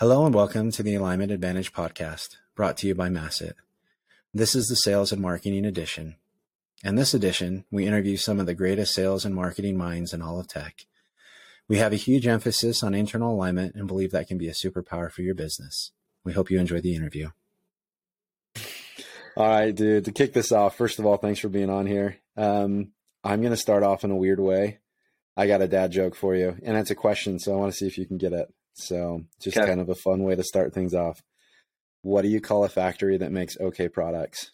Hello and welcome to the Alignment Advantage podcast, brought to you by Masset. This is the Sales and Marketing Edition. In this edition, we interview some of the greatest sales and marketing minds in all of tech. We have a huge emphasis on internal alignment and believe that can be a superpower for your business. We hope you enjoy the interview. All right, dude. To kick this off, first of all, thanks for being on here. Um, I'm going to start off in a weird way. I got a dad joke for you, and it's a question, so I want to see if you can get it. So just okay. kind of a fun way to start things off. What do you call a factory that makes okay products?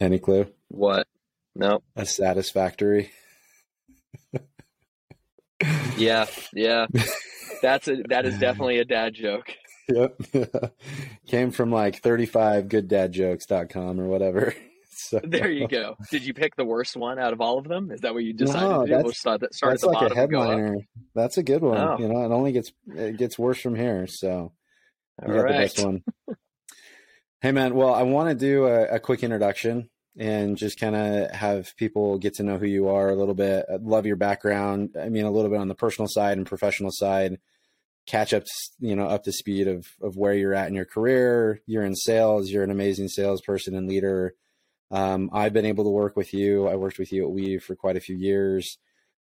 Any clue? What? No. A satisfactory. yeah, yeah. That's a that is definitely a dad joke. Yep. Came from like 35gooddadjokes.com or whatever. So there you go. Did you pick the worst one out of all of them? Is that what you decided no, to do? We'll start, start that's like a headliner. That's a good one. Oh. You know, it only gets it gets worse from here. So you got right. the best one. hey man, well, I want to do a, a quick introduction and just kind of have people get to know who you are a little bit. I love your background. I mean, a little bit on the personal side and professional side. Catch up, you know, up to speed of of where you're at in your career. You're in sales. You're an amazing salesperson and leader um, I've been able to work with you. I worked with you at Weave for quite a few years.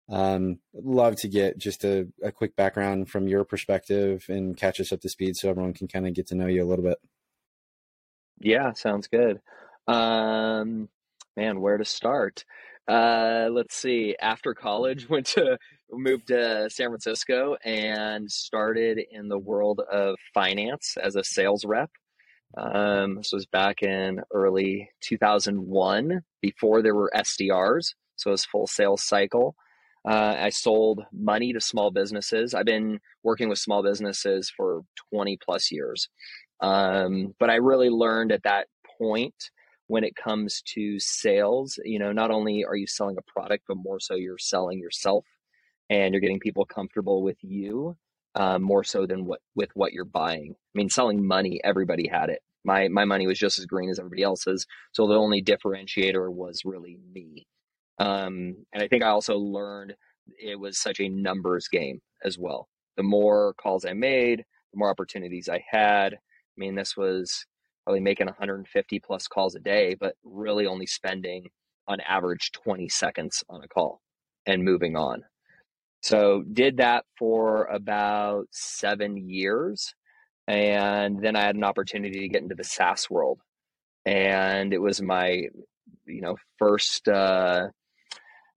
Um, love to get just a, a, quick background from your perspective and catch us up to speed so everyone can kind of get to know you a little bit. Yeah, sounds good. Um, man, where to start? Uh, let's see. After college, went to moved to San Francisco and started in the world of finance as a sales rep. Um, this was back in early 2001, before there were SDRs, so it was full sales cycle. Uh, I sold money to small businesses. I've been working with small businesses for 20 plus years. Um, but I really learned at that point when it comes to sales, you know, not only are you selling a product, but more so you're selling yourself and you're getting people comfortable with you uh, more so than what with what you're buying. I mean, selling money, everybody had it. My my money was just as green as everybody else's, so the only differentiator was really me. Um, and I think I also learned it was such a numbers game as well. The more calls I made, the more opportunities I had. I mean, this was probably making 150 plus calls a day, but really only spending on average 20 seconds on a call and moving on. So did that for about seven years. And then I had an opportunity to get into the SaaS world. And it was my, you know, first uh,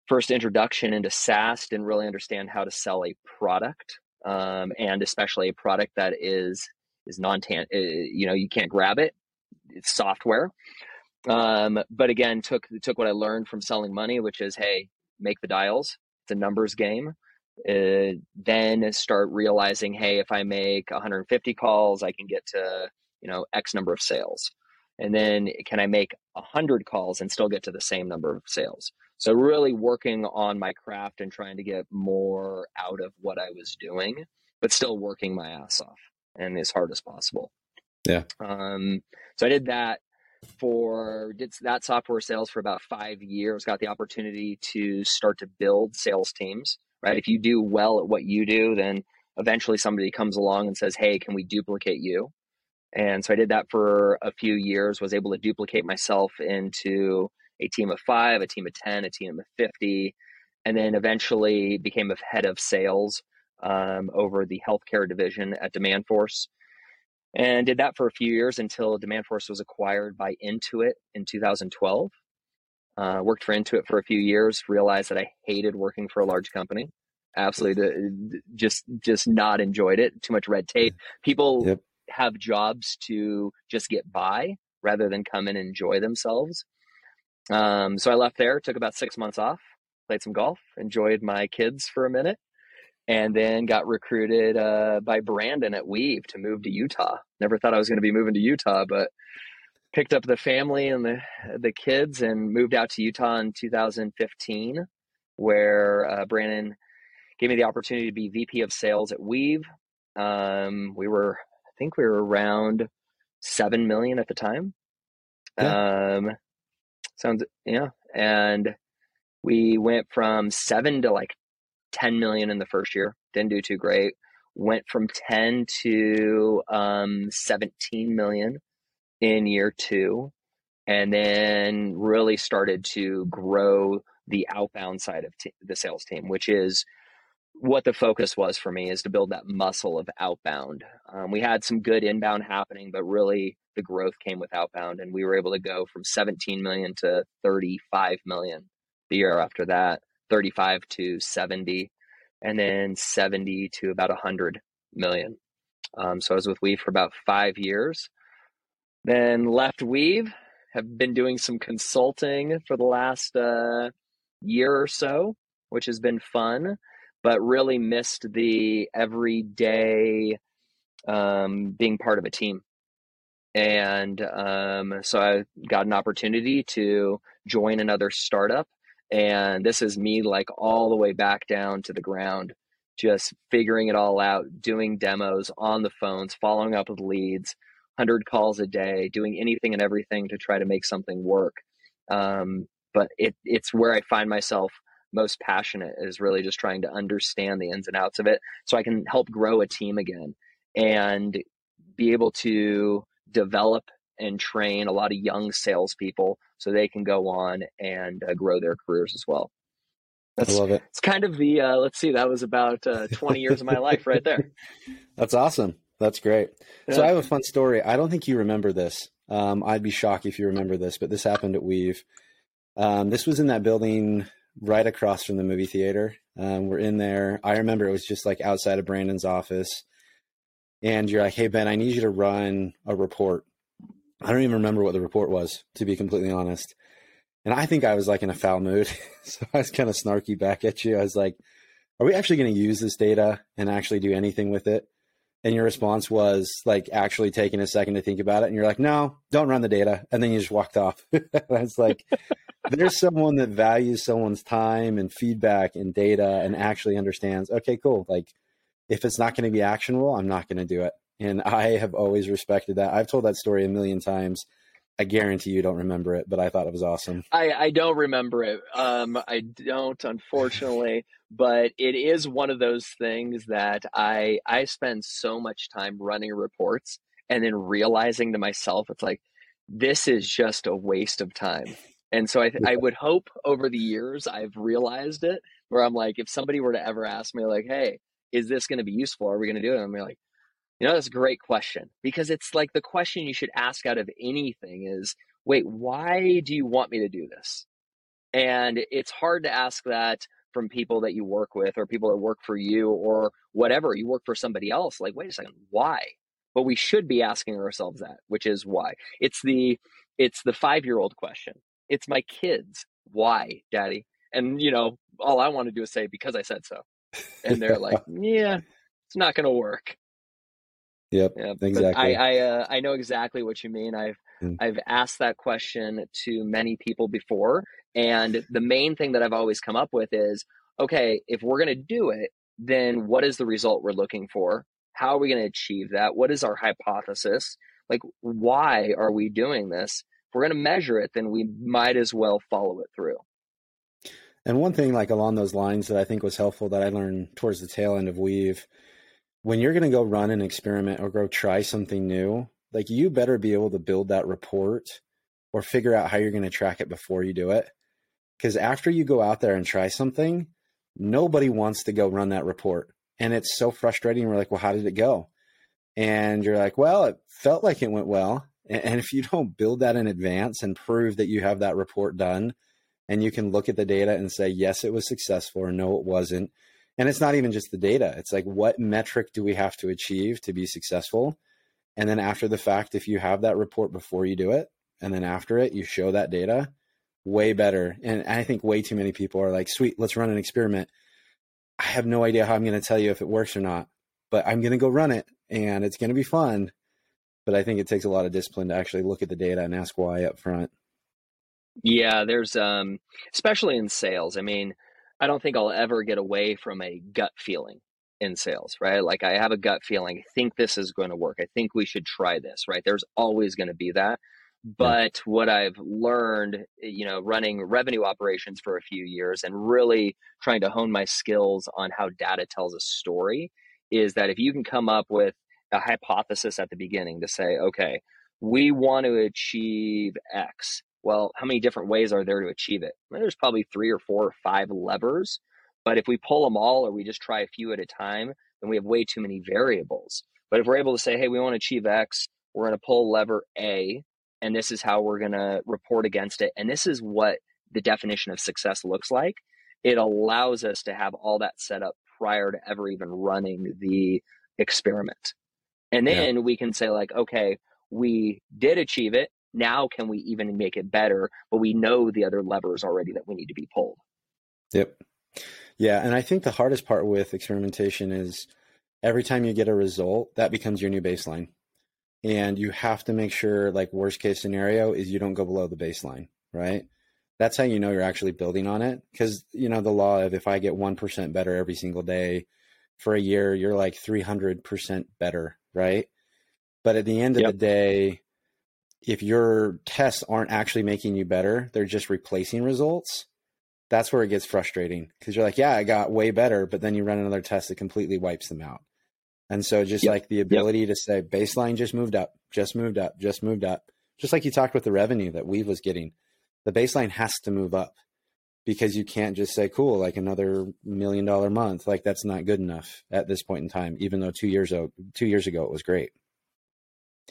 first introduction into SaaS. Didn't really understand how to sell a product, um, and especially a product that is is non tan. Uh, you know, you can't grab it. It's software. Um, but again, took took what I learned from selling money, which is, hey, make the dials. It's a numbers game uh, then start realizing, hey, if I make 150 calls, I can get to you know X number of sales, and then can I make 100 calls and still get to the same number of sales? So really working on my craft and trying to get more out of what I was doing, but still working my ass off and as hard as possible. Yeah. Um, so I did that for did that software sales for about five years. Got the opportunity to start to build sales teams right? If you do well at what you do, then eventually somebody comes along and says, Hey, can we duplicate you? And so I did that for a few years, was able to duplicate myself into a team of five, a team of 10, a team of 50, and then eventually became a head of sales um, over the healthcare division at Demandforce. And did that for a few years until Demandforce was acquired by Intuit in 2012. Uh, worked for Intuit for a few years. Realized that I hated working for a large company. Absolutely, just just not enjoyed it. Too much red tape. People yep. have jobs to just get by rather than come and enjoy themselves. Um, so I left there. Took about six months off. Played some golf. Enjoyed my kids for a minute, and then got recruited uh, by Brandon at Weave to move to Utah. Never thought I was going to be moving to Utah, but picked up the family and the the kids and moved out to Utah in 2015, where uh, Brandon gave me the opportunity to be VP of Sales at Weave. Um, we were, I think, we were around seven million at the time. Yeah. Um, sounds yeah, and we went from seven to like 10 million in the first year. Didn't do too great. went from 10 to um, 17 million in year two, and then really started to grow the outbound side of t- the sales team, which is what the focus was for me is to build that muscle of outbound. Um, we had some good inbound happening, but really the growth came with outbound, and we were able to go from 17 million to 35 million the year after that, 35 to 70, and then 70 to about 100 million. Um, so I was with Weave for about five years, then left Weave. Have been doing some consulting for the last uh, year or so, which has been fun but really missed the everyday um, being part of a team. And um, so I got an opportunity to join another startup. And this is me, like all the way back down to the ground, just figuring it all out, doing demos on the phones, following up with leads, 100 calls a day, doing anything and everything to try to make something work. Um, but it, it's where I find myself most passionate is really just trying to understand the ins and outs of it so I can help grow a team again and be able to develop and train a lot of young salespeople so they can go on and uh, grow their careers as well. That's, I love it. It's kind of the, uh, let's see, that was about uh, 20 years of my life right there. That's awesome. That's great. Yeah. So I have a fun story. I don't think you remember this. Um, I'd be shocked if you remember this, but this happened at Weave. Um, this was in that building right across from the movie theater. Um, we're in there. I remember it was just like outside of Brandon's office. And you're like, hey, Ben, I need you to run a report. I don't even remember what the report was, to be completely honest. And I think I was like in a foul mood. so I was kind of snarky back at you. I was like, are we actually going to use this data and actually do anything with it? And your response was like actually taking a second to think about it. And you're like, no, don't run the data. And then you just walked off. I was like, there's someone that values someone's time and feedback and data and actually understands, okay, cool. Like if it's not going to be actionable, I'm not going to do it. And I have always respected that. I've told that story a million times. I guarantee you don't remember it, but I thought it was awesome. I, I don't remember it. Um, I don't, unfortunately, but it is one of those things that I I spend so much time running reports and then realizing to myself, it's like this is just a waste of time. And so I, th- I would hope over the years I've realized it where I'm like, if somebody were to ever ask me, like, hey, is this going to be useful? Are we going to do it? I'm like, you know, that's a great question because it's like the question you should ask out of anything is, wait, why do you want me to do this? And it's hard to ask that from people that you work with or people that work for you or whatever. You work for somebody else. Like, wait a second, why? But we should be asking ourselves that, which is why. It's the it's the five year old question it's my kids. Why, daddy? And, you know, all I want to do is say, because I said so. And they're like, yeah, it's not going to work. Yep, yeah, exactly. I I, uh, I know exactly what you mean. I've mm. I've asked that question to many people before, and the main thing that I've always come up with is, okay, if we're going to do it, then what is the result we're looking for? How are we going to achieve that? What is our hypothesis? Like, why are we doing this? If we're going to measure it, then we might as well follow it through. And one thing, like along those lines, that I think was helpful that I learned towards the tail end of Weave, when you're going to go run an experiment or go try something new, like you better be able to build that report or figure out how you're going to track it before you do it. Because after you go out there and try something, nobody wants to go run that report. And it's so frustrating. We're like, well, how did it go? And you're like, well, it felt like it went well. And if you don't build that in advance and prove that you have that report done, and you can look at the data and say, yes, it was successful, or no, it wasn't. And it's not even just the data, it's like, what metric do we have to achieve to be successful? And then after the fact, if you have that report before you do it, and then after it, you show that data, way better. And I think way too many people are like, sweet, let's run an experiment. I have no idea how I'm going to tell you if it works or not, but I'm going to go run it and it's going to be fun but I think it takes a lot of discipline to actually look at the data and ask why up front. Yeah, there's um especially in sales. I mean, I don't think I'll ever get away from a gut feeling in sales, right? Like I have a gut feeling, I think this is going to work. I think we should try this, right? There's always going to be that. But yeah. what I've learned, eh, you know, running revenue operations for a few years and really trying to hone my skills on how data tells a story is that if you can come up with a hypothesis at the beginning to say, okay, we want to achieve X. Well, how many different ways are there to achieve it? Well, there's probably three or four or five levers. But if we pull them all or we just try a few at a time, then we have way too many variables. But if we're able to say, hey, we want to achieve X, we're going to pull lever A, and this is how we're going to report against it. And this is what the definition of success looks like. It allows us to have all that set up prior to ever even running the experiment. And then yeah. we can say, like, okay, we did achieve it. Now, can we even make it better? But we know the other levers already that we need to be pulled. Yep. Yeah. And I think the hardest part with experimentation is every time you get a result, that becomes your new baseline. And you have to make sure, like, worst case scenario is you don't go below the baseline, right? That's how you know you're actually building on it. Because, you know, the law of if I get 1% better every single day for a year, you're like 300% better right? But at the end of yep. the day, if your tests aren't actually making you better, they're just replacing results. That's where it gets frustrating because you're like, yeah, I got way better, but then you run another test that completely wipes them out. And so just yep. like the ability yep. to say baseline just moved up, just moved up, just moved up. Just like you talked with the revenue that Weave was getting, the baseline has to move up because you can't just say cool like another million dollar month like that's not good enough at this point in time even though 2 years ago 2 years ago it was great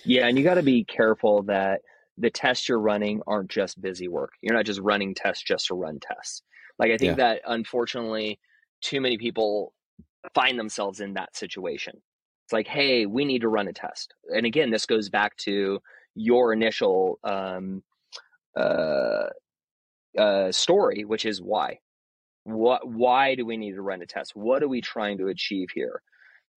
yeah and you got to be careful that the tests you're running aren't just busy work you're not just running tests just to run tests like i think yeah. that unfortunately too many people find themselves in that situation it's like hey we need to run a test and again this goes back to your initial um, uh, uh, story, which is why. What? Why do we need to run a test? What are we trying to achieve here?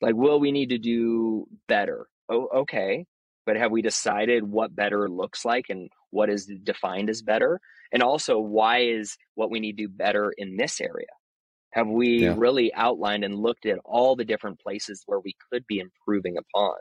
Like, will we need to do better? Oh, okay. But have we decided what better looks like and what is defined as better? And also, why is what we need to do better in this area? Have we yeah. really outlined and looked at all the different places where we could be improving upon?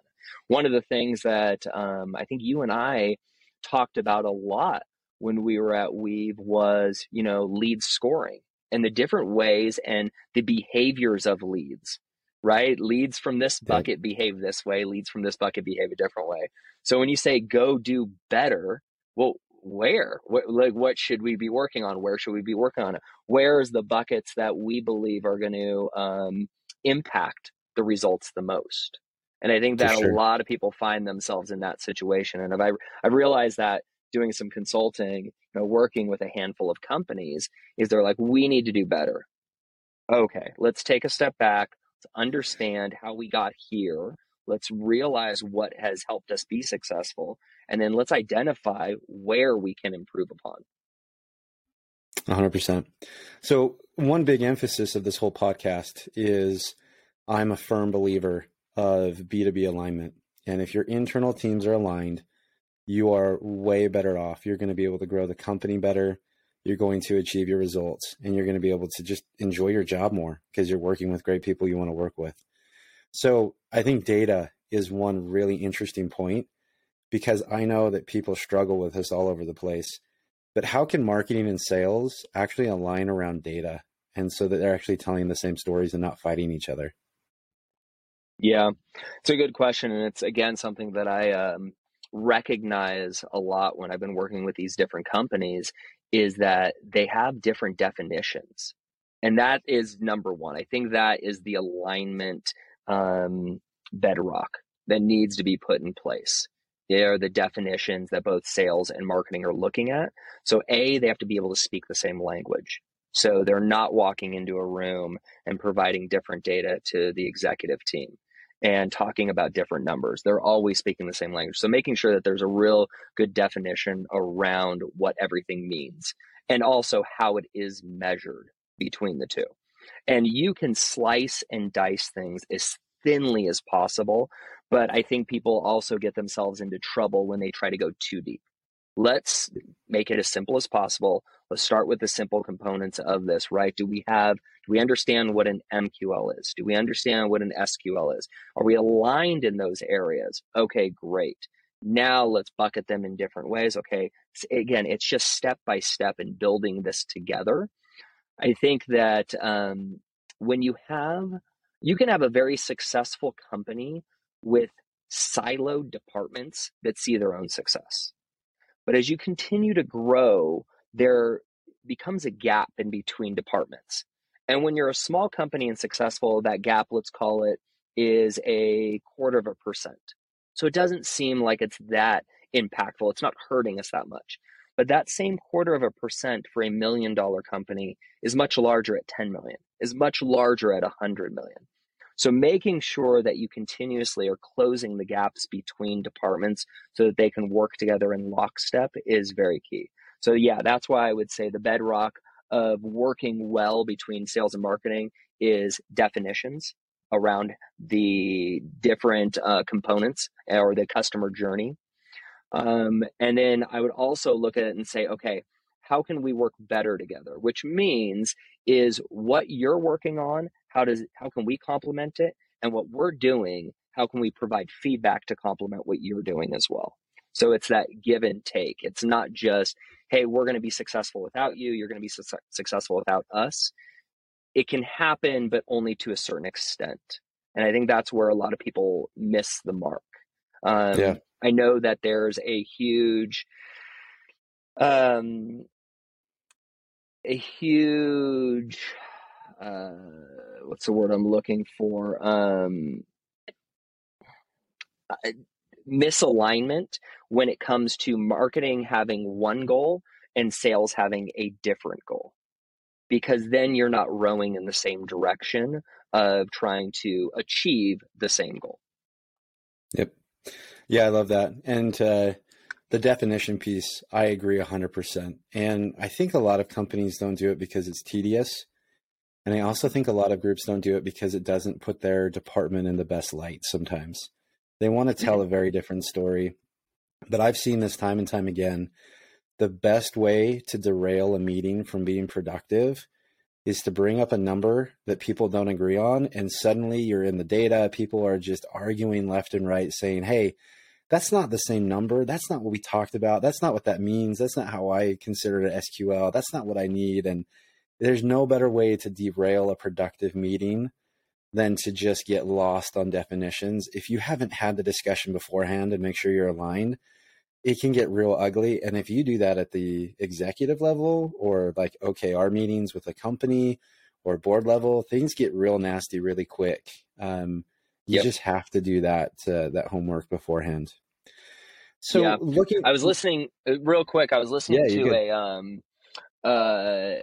One of the things that um, I think you and I talked about a lot when we were at Weave was, you know, lead scoring and the different ways and the behaviors of leads, right? Leads from this bucket behave this way, leads from this bucket behave a different way. So when you say go do better, well, where? What, like, what should we be working on? Where should we be working on it? Where's the buckets that we believe are going to um, impact the results the most? And I think that sure. a lot of people find themselves in that situation. And I, I've realized that doing some consulting, you know, working with a handful of companies, is they're like, we need to do better. Okay, let's take a step back. Understand how we got here. Let's realize what has helped us be successful. And then let's identify where we can improve upon. 100%. So, one big emphasis of this whole podcast is I'm a firm believer of B2B alignment. And if your internal teams are aligned, you are way better off. You're going to be able to grow the company better. You're going to achieve your results and you're going to be able to just enjoy your job more because you're working with great people you want to work with. So I think data is one really interesting point because I know that people struggle with this all over the place. But how can marketing and sales actually align around data and so that they're actually telling the same stories and not fighting each other? Yeah, it's a good question, and it's again something that I um, recognize a lot when I've been working with these different companies is that they have different definitions. And that is number one. I think that is the alignment um, bedrock that needs to be put in place. They are the definitions that both sales and marketing are looking at. So, A, they have to be able to speak the same language. So they're not walking into a room and providing different data to the executive team and talking about different numbers. They're always speaking the same language. So making sure that there's a real good definition around what everything means and also how it is measured between the two. And you can slice and dice things as thinly as possible, but I think people also get themselves into trouble when they try to go too deep. Let's make it as simple as possible. Let's start with the simple components of this, right? Do we have do we understand what an MQL is? Do we understand what an SQL is? Are we aligned in those areas? Okay, great. Now let's bucket them in different ways. Okay, again, it's just step by step in building this together. I think that um, when you have You can have a very successful company with siloed departments that see their own success. But as you continue to grow, there becomes a gap in between departments. And when you're a small company and successful, that gap, let's call it, is a quarter of a percent. So it doesn't seem like it's that impactful. It's not hurting us that much. But that same quarter of a percent for a million dollar company is much larger at 10 million, is much larger at 100 million. So making sure that you continuously are closing the gaps between departments so that they can work together in lockstep is very key. So yeah, that's why I would say the bedrock of working well between sales and marketing is definitions around the different uh, components or the customer journey. Um, and then I would also look at it and say, okay, how can we work better together? Which means is what you're working on, how does how can we complement it? And what we're doing, how can we provide feedback to complement what you're doing as well? So it's that give and take. It's not just, hey, we're going to be successful without you, you're going to be su- successful without us. It can happen, but only to a certain extent. And I think that's where a lot of people miss the mark. Um, yeah. I know that there's a huge um, a huge uh, what's the word I'm looking for? Um, uh, misalignment when it comes to marketing having one goal and sales having a different goal. Because then you're not rowing in the same direction of trying to achieve the same goal. Yep. Yeah, I love that. And uh, the definition piece, I agree 100%. And I think a lot of companies don't do it because it's tedious. And I also think a lot of groups don't do it because it doesn't put their department in the best light sometimes. They want to tell a very different story. But I've seen this time and time again. The best way to derail a meeting from being productive is to bring up a number that people don't agree on. And suddenly you're in the data. People are just arguing left and right, saying, hey, that's not the same number. That's not what we talked about. That's not what that means. That's not how I consider it SQL. That's not what I need. And there's no better way to derail a productive meeting than to just get lost on definitions. If you haven't had the discussion beforehand and make sure you're aligned, it can get real ugly. And if you do that at the executive level or like OKR meetings with a company or board level, things get real nasty really quick. Um, you yep. just have to do that uh, that homework beforehand. So yeah. looking, I was listening uh, real quick. I was listening yeah, to a um, uh,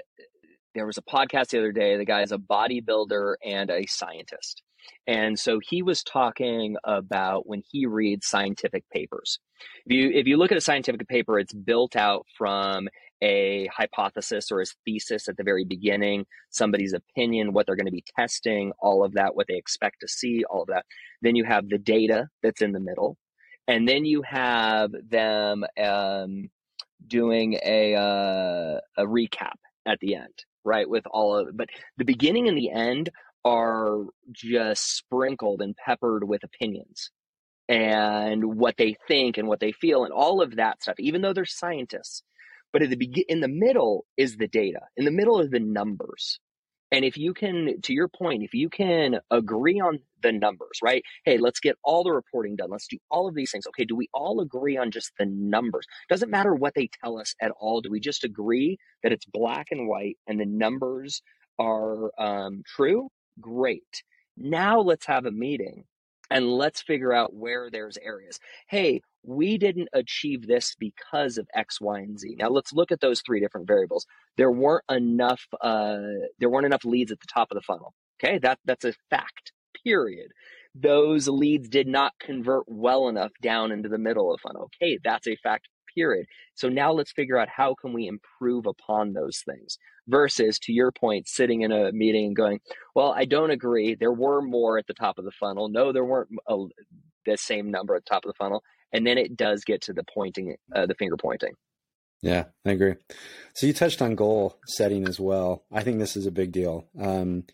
there was a podcast the other day. The guy is a bodybuilder and a scientist, and so he was talking about when he reads scientific papers. If you if you look at a scientific paper, it's built out from a hypothesis or a thesis at the very beginning, somebody's opinion, what they're going to be testing, all of that, what they expect to see, all of that. Then you have the data that's in the middle, and then you have them um, doing a uh, a recap at the end, right? With all of, but the beginning and the end are just sprinkled and peppered with opinions and what they think and what they feel and all of that stuff even though they're scientists but at the begin, in the middle is the data. In the middle is the numbers. And if you can, to your point, if you can agree on the numbers, right? Hey, let's get all the reporting done. Let's do all of these things. Okay, do we all agree on just the numbers? Doesn't matter what they tell us at all. Do we just agree that it's black and white and the numbers are um, true? Great. Now let's have a meeting and let's figure out where there's areas. Hey, we didn't achieve this because of X, Y, and Z. Now let's look at those three different variables. There weren't enough. Uh, there weren't enough leads at the top of the funnel. Okay, that that's a fact. Period. Those leads did not convert well enough down into the middle of the funnel. Okay, that's a fact. Period. So now let's figure out how can we improve upon those things versus to your point sitting in a meeting and going well i don't agree there were more at the top of the funnel no there weren't a, the same number at the top of the funnel and then it does get to the pointing, uh, the finger pointing. Yeah, I agree. So you touched on goal setting as well. I think this is a big deal. Um,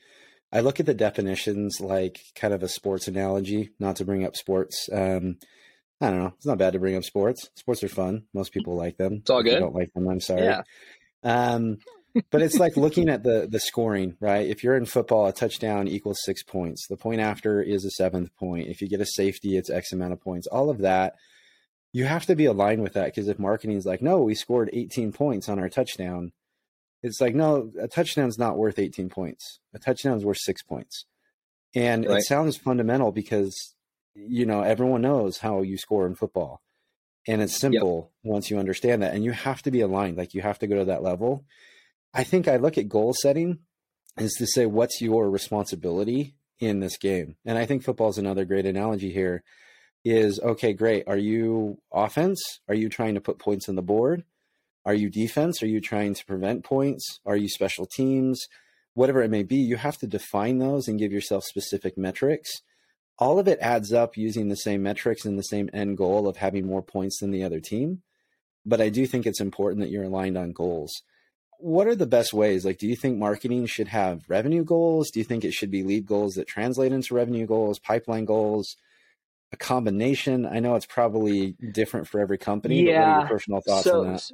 I look at the definitions like kind of a sports analogy, not to bring up sports. Um, I don't know. It's not bad to bring up sports. Sports are fun. Most people like them. It's all good. don't like them. I'm sorry. Yeah. Um, but it's like looking at the the scoring, right? If you're in football, a touchdown equals six points. The point after is a seventh point. If you get a safety, it's X amount of points. All of that, you have to be aligned with that because if marketing is like, no, we scored 18 points on our touchdown, it's like, no, a touchdown's not worth 18 points. A touchdown's worth six points. And right. it sounds fundamental because, you know, everyone knows how you score in football. And it's simple yep. once you understand that. And you have to be aligned. Like you have to go to that level. I think I look at goal setting is to say, what's your responsibility in this game? And I think football is another great analogy here is okay, great. Are you offense? Are you trying to put points on the board? Are you defense? Are you trying to prevent points? Are you special teams? Whatever it may be, you have to define those and give yourself specific metrics. All of it adds up using the same metrics and the same end goal of having more points than the other team. But I do think it's important that you're aligned on goals. What are the best ways? Like, do you think marketing should have revenue goals? Do you think it should be lead goals that translate into revenue goals, pipeline goals? a combination? I know it's probably different for every company. Yeah. personal thoughts so, on that?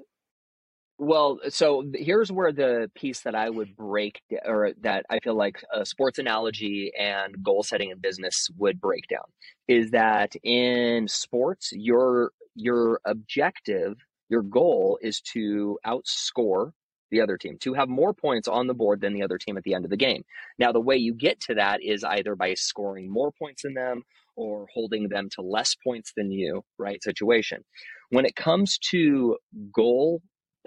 Well, so here's where the piece that I would break, or that I feel like a sports analogy and goal setting in business would break down, is that in sports, your your objective, your goal is to outscore the other team, to have more points on the board than the other team at the end of the game. Now, the way you get to that is either by scoring more points than them or holding them to less points than you, right? Situation. When it comes to goal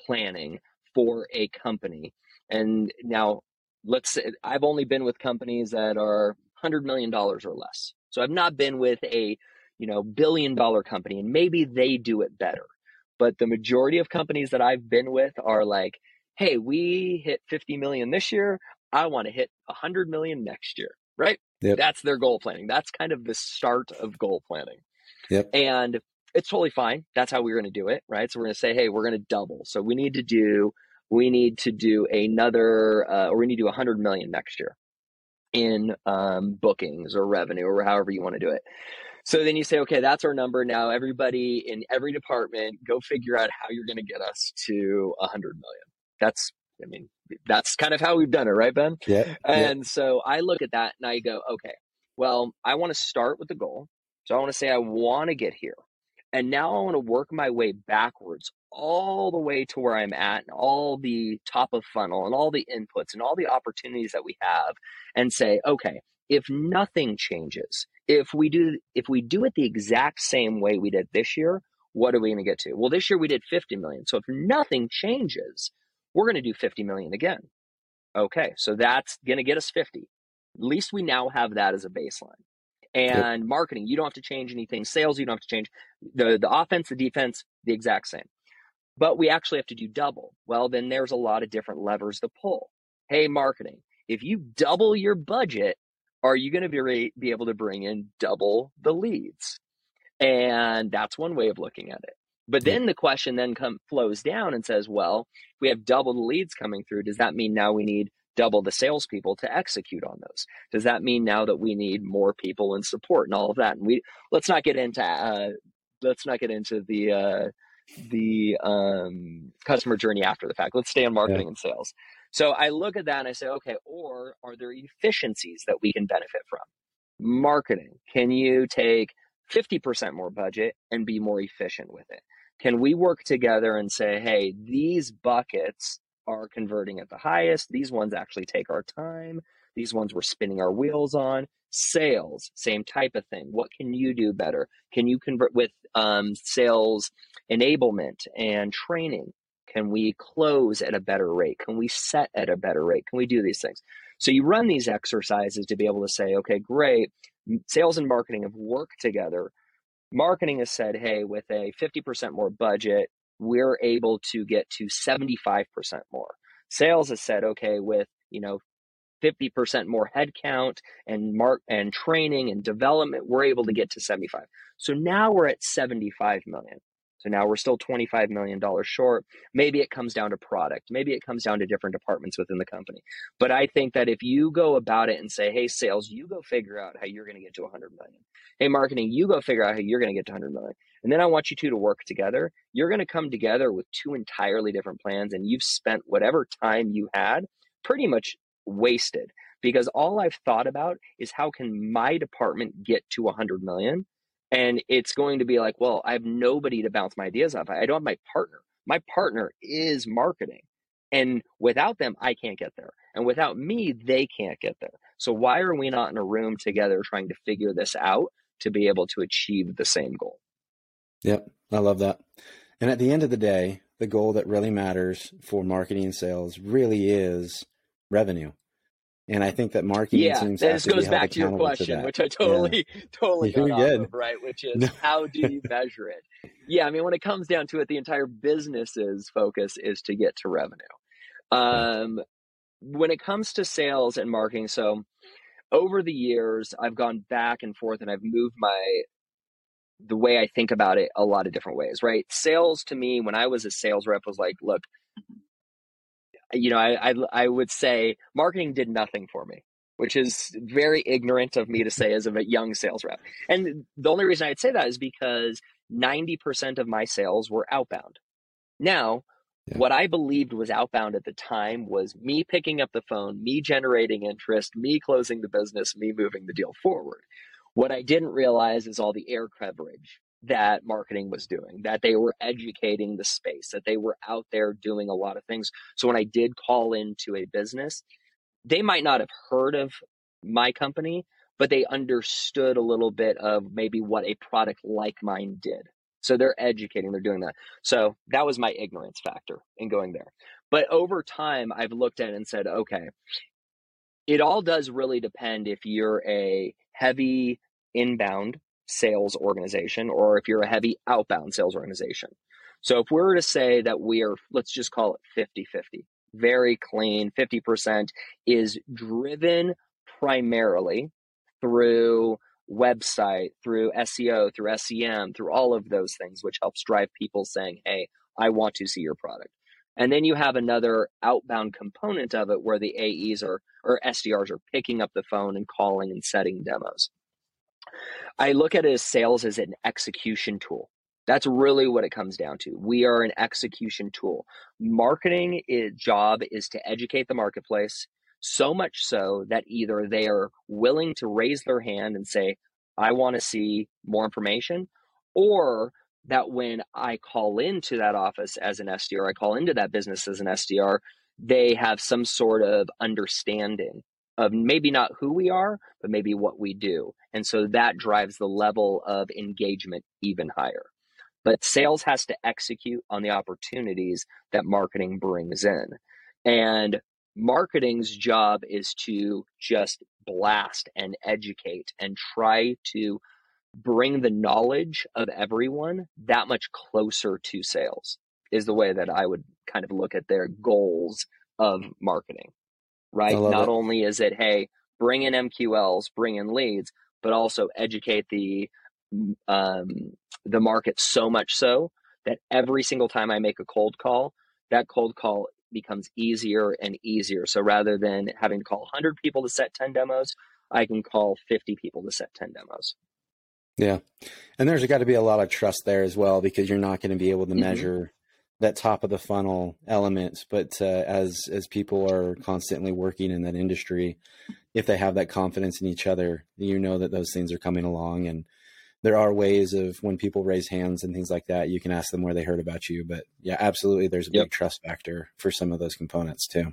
planning for a company, and now let's say I've only been with companies that are $100 million or less. So I've not been with a, you know, billion dollar company and maybe they do it better. But the majority of companies that I've been with are like, hey, we hit 50 million this year. I want to hit 100 million next year, right? Yep. That's their goal planning. That's kind of the start of goal planning. Yep. And it's totally fine. That's how we're going to do it, right? So we're going to say, hey, we're going to double. So we need to do we need to do another uh, or we need to do 100 million next year in um, bookings or revenue or however you want to do it. So then you say, okay, that's our number. Now everybody in every department, go figure out how you're going to get us to 100 million. That's I mean, that's kind of how we've done it, right, Ben? Yeah. And yeah. so I look at that and I go, okay, well, I want to start with the goal. So I want to say I want to get here. And now I want to work my way backwards all the way to where I'm at and all the top of funnel and all the inputs and all the opportunities that we have and say, okay, if nothing changes, if we do if we do it the exact same way we did this year, what are we going to get to? Well, this year we did 50 million. So if nothing changes, we're going to do 50 million again. Okay, so that's going to get us 50. At least we now have that as a baseline. And yep. marketing, you don't have to change anything. Sales, you don't have to change. The, the offense, the defense, the exact same. But we actually have to do double. Well, then there's a lot of different levers to pull. Hey, marketing, if you double your budget, are you going to be, be able to bring in double the leads? And that's one way of looking at it. But then the question then come flows down and says, well, we have double the leads coming through. Does that mean now we need double the salespeople to execute on those? Does that mean now that we need more people in support and all of that? And we let's not get into uh, let's not get into the uh, the um, customer journey after the fact. Let's stay on marketing yeah. and sales. So I look at that and I say, okay, or are there efficiencies that we can benefit from? Marketing. Can you take 50% more budget and be more efficient with it? Can we work together and say, hey, these buckets are converting at the highest. These ones actually take our time. These ones we're spinning our wheels on. Sales, same type of thing. What can you do better? Can you convert with um, sales enablement and training? Can we close at a better rate? Can we set at a better rate? Can we do these things? So you run these exercises to be able to say, okay, great. Sales and marketing have worked together Marketing has said, hey, with a 50% more budget, we're able to get to 75% more. Sales has said, okay, with, you know, 50% more headcount and mark and training and development, we're able to get to 75. So now we're at 75 million. So now we're still $25 million short. Maybe it comes down to product. Maybe it comes down to different departments within the company. But I think that if you go about it and say, hey, sales, you go figure out how you're going to get to 100 million. Hey, marketing, you go figure out how you're going to get to 100 million. And then I want you two to work together. You're going to come together with two entirely different plans, and you've spent whatever time you had pretty much wasted because all I've thought about is how can my department get to 100 million and it's going to be like, well, I have nobody to bounce my ideas off. I don't have my partner. My partner is marketing. And without them, I can't get there. And without me, they can't get there. So why are we not in a room together trying to figure this out to be able to achieve the same goal? Yep, I love that. And at the end of the day, the goal that really matters for marketing and sales really is revenue. And I think that marketing yeah, seems this to goes back to your question, to which I totally, yeah. totally got off good. of, right? Which is how do you measure it? Yeah, I mean, when it comes down to it, the entire business's focus is to get to revenue. Um, when it comes to sales and marketing, so over the years, I've gone back and forth, and I've moved my the way I think about it a lot of different ways, right? Sales to me, when I was a sales rep, was like, look, you know, I, I, I would say marketing did nothing for me, which is very ignorant of me to mm-hmm. say as a young sales rep. And the only reason I'd say that is because 90% of my sales were outbound. Now, yeah. what I believed was outbound at the time was me picking up the phone, me generating interest, me closing the business, me moving the deal forward. What I didn't realize is all the air coverage that marketing was doing, that they were educating the space, that they were out there doing a lot of things. So when I did call into a business, they might not have heard of my company, but they understood a little bit of maybe what a product like mine did. So they're educating, they're doing that. So that was my ignorance factor in going there. But over time, I've looked at it and said, okay, it all does really depend if you're a heavy inbound sales organization or if you're a heavy outbound sales organization. So if we were to say that we are, let's just call it 50 50, very clean, 50% is driven primarily through website, through SEO, through SEM, through all of those things, which helps drive people saying, hey, I want to see your product. And then you have another outbound component of it where the AEs are or SDRs are picking up the phone and calling and setting demos. I look at it as sales as an execution tool. That's really what it comes down to. We are an execution tool. Marketing is, job is to educate the marketplace so much so that either they are willing to raise their hand and say, I want to see more information, or that when I call into that office as an SDR, I call into that business as an SDR, they have some sort of understanding of maybe not who we are, but maybe what we do. And so that drives the level of engagement even higher. But sales has to execute on the opportunities that marketing brings in. And marketing's job is to just blast and educate and try to bring the knowledge of everyone that much closer to sales is the way that I would kind of look at their goals of marketing right? Not it. only is it, hey, bring in MQLs, bring in leads, but also educate the um, the market so much so that every single time I make a cold call, that cold call becomes easier and easier. So rather than having to call 100 people to set 10 demos, I can call 50 people to set 10 demos. Yeah. And there's got to be a lot of trust there as well because you're not going to be able to mm-hmm. measure that top of the funnel element. but uh, as as people are constantly working in that industry if they have that confidence in each other you know that those things are coming along and there are ways of when people raise hands and things like that you can ask them where they heard about you but yeah absolutely there's a big trust factor for some of those components too.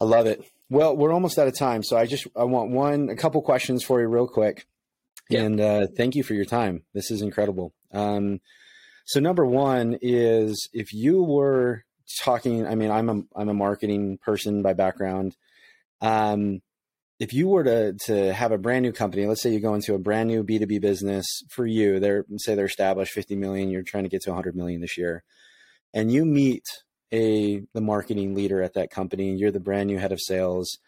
I love it. Well we're almost out of time so i just i want one a couple questions for you real quick and uh, thank you for your time. This is incredible. Um, so number one is if you were talking, I mean, I'm a I'm a marketing person by background. Um, if you were to to have a brand new company, let's say you go into a brand new B2B business for you, they're say they're established 50 million, you're trying to get to 100 million this year, and you meet a the marketing leader at that company, and you're the brand new head of sales.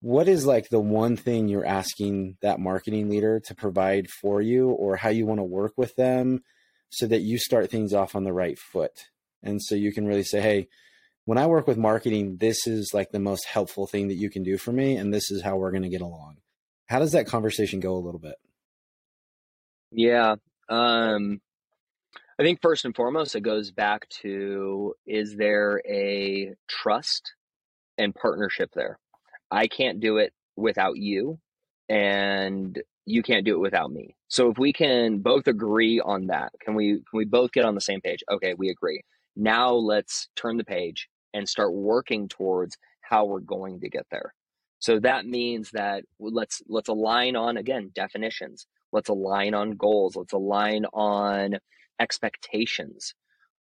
What is like the one thing you're asking that marketing leader to provide for you, or how you want to work with them? So that you start things off on the right foot. And so you can really say, hey, when I work with marketing, this is like the most helpful thing that you can do for me, and this is how we're going to get along. How does that conversation go a little bit? Yeah. Um, I think first and foremost, it goes back to is there a trust and partnership there? I can't do it without you, and you can't do it without me. So if we can both agree on that, can we can we both get on the same page? Okay, we agree. Now let's turn the page and start working towards how we're going to get there. So that means that let's let's align on again definitions. Let's align on goals. Let's align on expectations.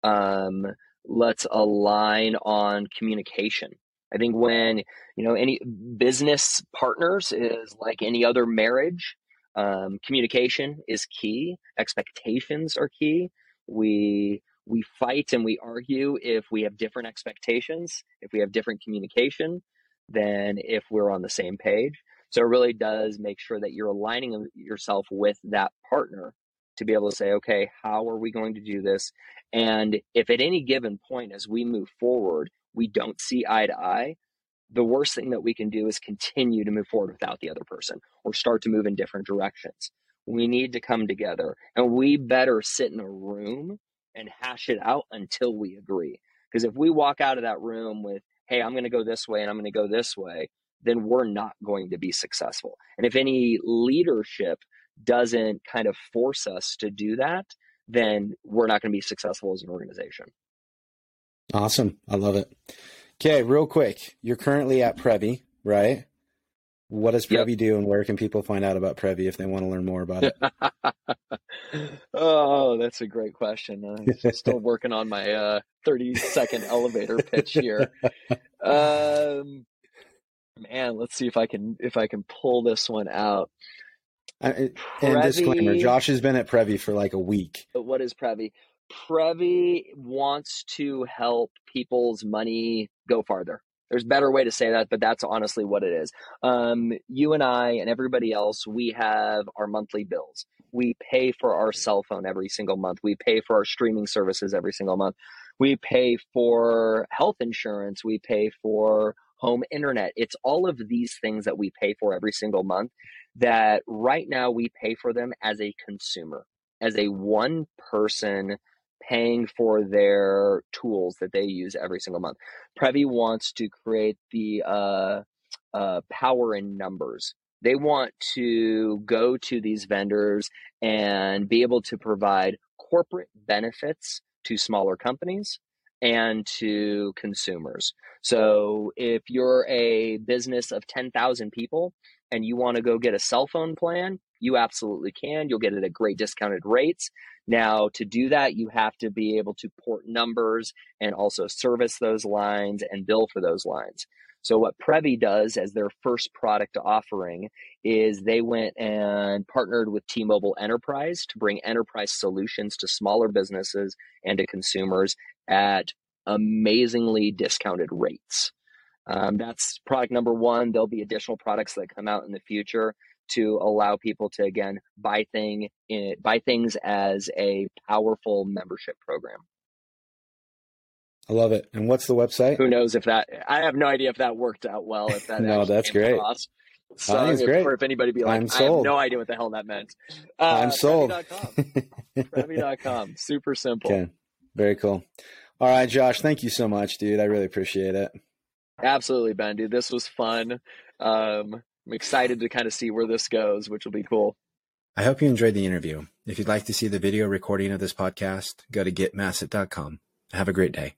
Um, let's align on communication. I think when you know any business partners is like any other marriage, um, communication is key. Expectations are key. We we fight and we argue if we have different expectations, if we have different communication, than if we're on the same page. So it really does make sure that you're aligning yourself with that partner to be able to say, okay, how are we going to do this? And if at any given point as we move forward, we don't see eye to eye, the worst thing that we can do is continue to move forward without the other person or start to move in different directions. We need to come together and we better sit in a room and hash it out until we agree. Because if we walk out of that room with, hey, I'm going to go this way and I'm going to go this way, then we're not going to be successful. And if any leadership doesn't kind of force us to do that, then we're not going to be successful as an organization. Awesome. I love it. Okay, real quick. You're currently at Previ, right? What does Previ yep. do, and where can people find out about Previ if they want to learn more about it? oh, that's a great question. I'm still working on my uh, 30 second elevator pitch here. Um, man, let's see if I can if I can pull this one out. and disclaimer: Josh has been at Previ for like a week. What is Previ? Previ wants to help people's money go farther. There's a better way to say that, but that's honestly what it is. Um, you and I and everybody else, we have our monthly bills. We pay for our cell phone every single month. We pay for our streaming services every single month. We pay for health insurance. We pay for home internet. It's all of these things that we pay for every single month that right now we pay for them as a consumer, as a one person paying for their tools that they use every single month. Previ wants to create the uh, uh, power in numbers. They want to go to these vendors and be able to provide corporate benefits to smaller companies and to consumers. So if you're a business of 10,000 people and you want to go get a cell phone plan, you absolutely can. You'll get it at great discounted rates. Now, to do that, you have to be able to port numbers and also service those lines and bill for those lines. So, what Previ does as their first product offering is they went and partnered with T Mobile Enterprise to bring enterprise solutions to smaller businesses and to consumers at amazingly discounted rates. Um, that's product number one. There'll be additional products that come out in the future to allow people to again buy thing in, buy things as a powerful membership program. I love it. And what's the website? Who knows if that? I have no idea if that worked out well. If that no, that's great. Across. So if, great. Or if anybody be like, I'm sold. I have no idea what the hell that meant. Uh, I'm sold. Previ.com. Super simple. Okay. Very cool. All right, Josh. Thank you so much, dude. I really appreciate it. Absolutely, Ben, dude. This was fun. Um, I'm excited to kind of see where this goes, which will be cool. I hope you enjoyed the interview. If you'd like to see the video recording of this podcast, go to getmasset.com. Have a great day.